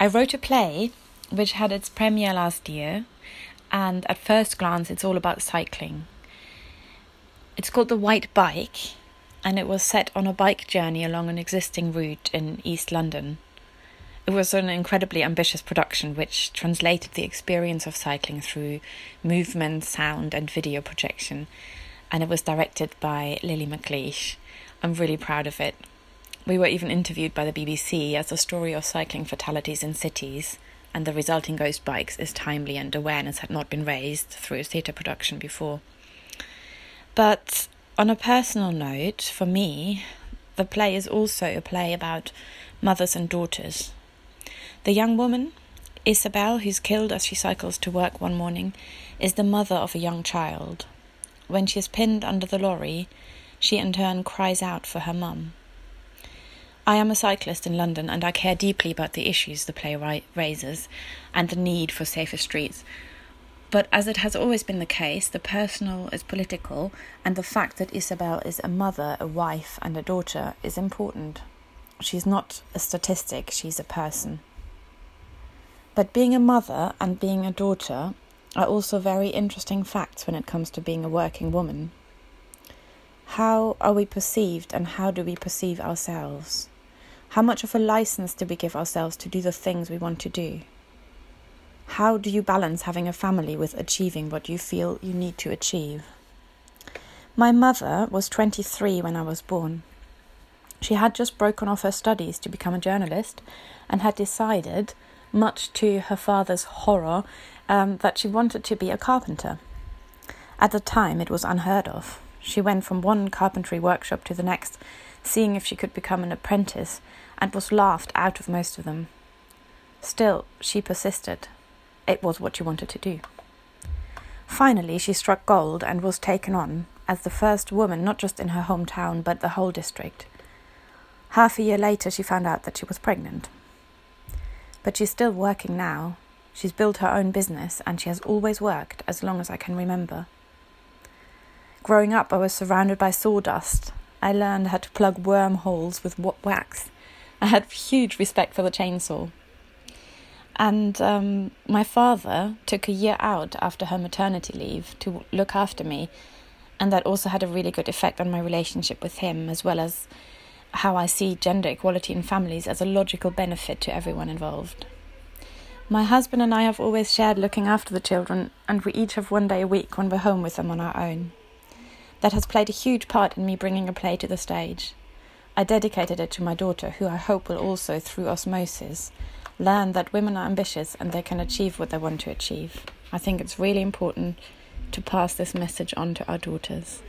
I wrote a play which had its premiere last year, and at first glance, it's all about cycling. It's called The White Bike, and it was set on a bike journey along an existing route in East London. It was an incredibly ambitious production which translated the experience of cycling through movement, sound, and video projection, and it was directed by Lily McLeish. I'm really proud of it. We were even interviewed by the BBC as the story of cycling fatalities in cities and the resulting ghost bikes is timely and awareness had not been raised through theatre production before. But on a personal note, for me, the play is also a play about mothers and daughters the young woman, Isabel, who's killed as she cycles to work one morning, is the mother of a young child. When she is pinned under the lorry, she in turn cries out for her mum. I am a cyclist in London and I care deeply about the issues the play raises and the need for safer streets. But as it has always been the case, the personal is political, and the fact that Isabel is a mother, a wife, and a daughter is important. She's not a statistic, she's a person. But being a mother and being a daughter are also very interesting facts when it comes to being a working woman. How are we perceived and how do we perceive ourselves? How much of a license do we give ourselves to do the things we want to do? How do you balance having a family with achieving what you feel you need to achieve? My mother was 23 when I was born. She had just broken off her studies to become a journalist and had decided much to her father's horror, um, that she wanted to be a carpenter. At the time, it was unheard of. She went from one carpentry workshop to the next, seeing if she could become an apprentice, and was laughed out of most of them. Still, she persisted. It was what she wanted to do. Finally, she struck gold and was taken on as the first woman, not just in her hometown, but the whole district. Half a year later, she found out that she was pregnant. But she's still working now. She's built her own business and she has always worked as long as I can remember. Growing up, I was surrounded by sawdust. I learned how to plug wormholes with wax. I had huge respect for the chainsaw. And um, my father took a year out after her maternity leave to look after me, and that also had a really good effect on my relationship with him, as well as how I see gender equality in families as a logical benefit to everyone involved. My husband and I have always shared looking after the children, and we each have one day a week when we're home with them on our own. That has played a huge part in me bringing a play to the stage. I dedicated it to my daughter, who I hope will also, through osmosis, learn that women are ambitious and they can achieve what they want to achieve. I think it's really important to pass this message on to our daughters.